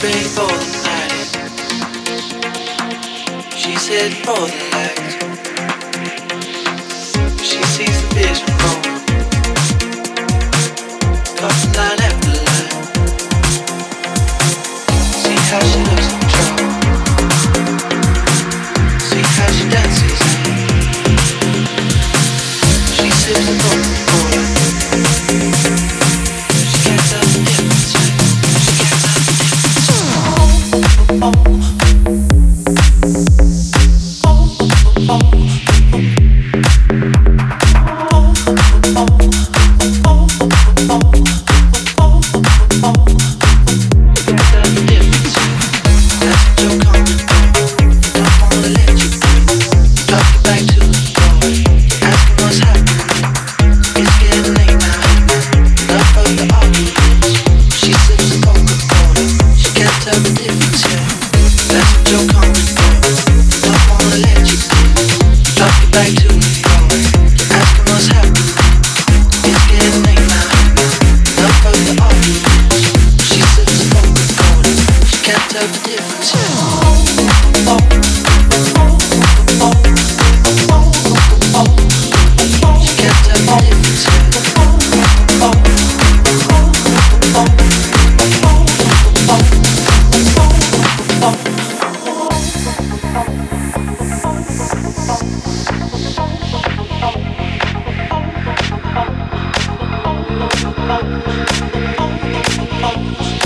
been for the night. She said for the light. She sees the vision for Tough line after line. See how she looks in trouble. See how she dances. She sips the cola. Oh, oh, oh. oh, oh.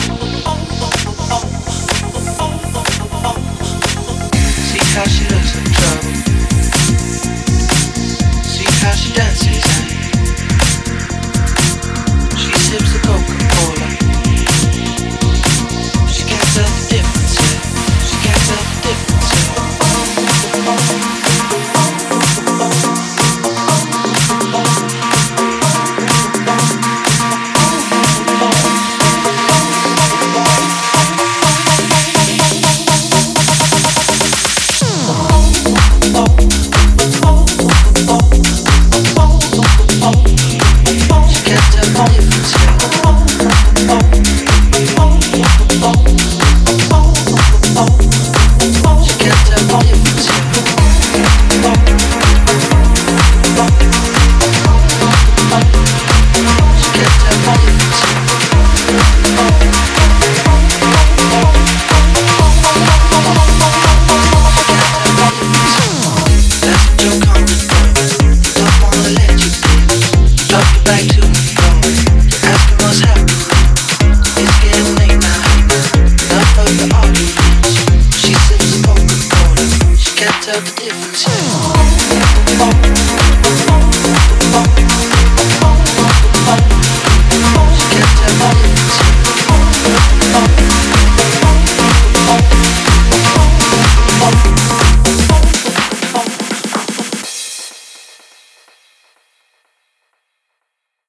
addiction.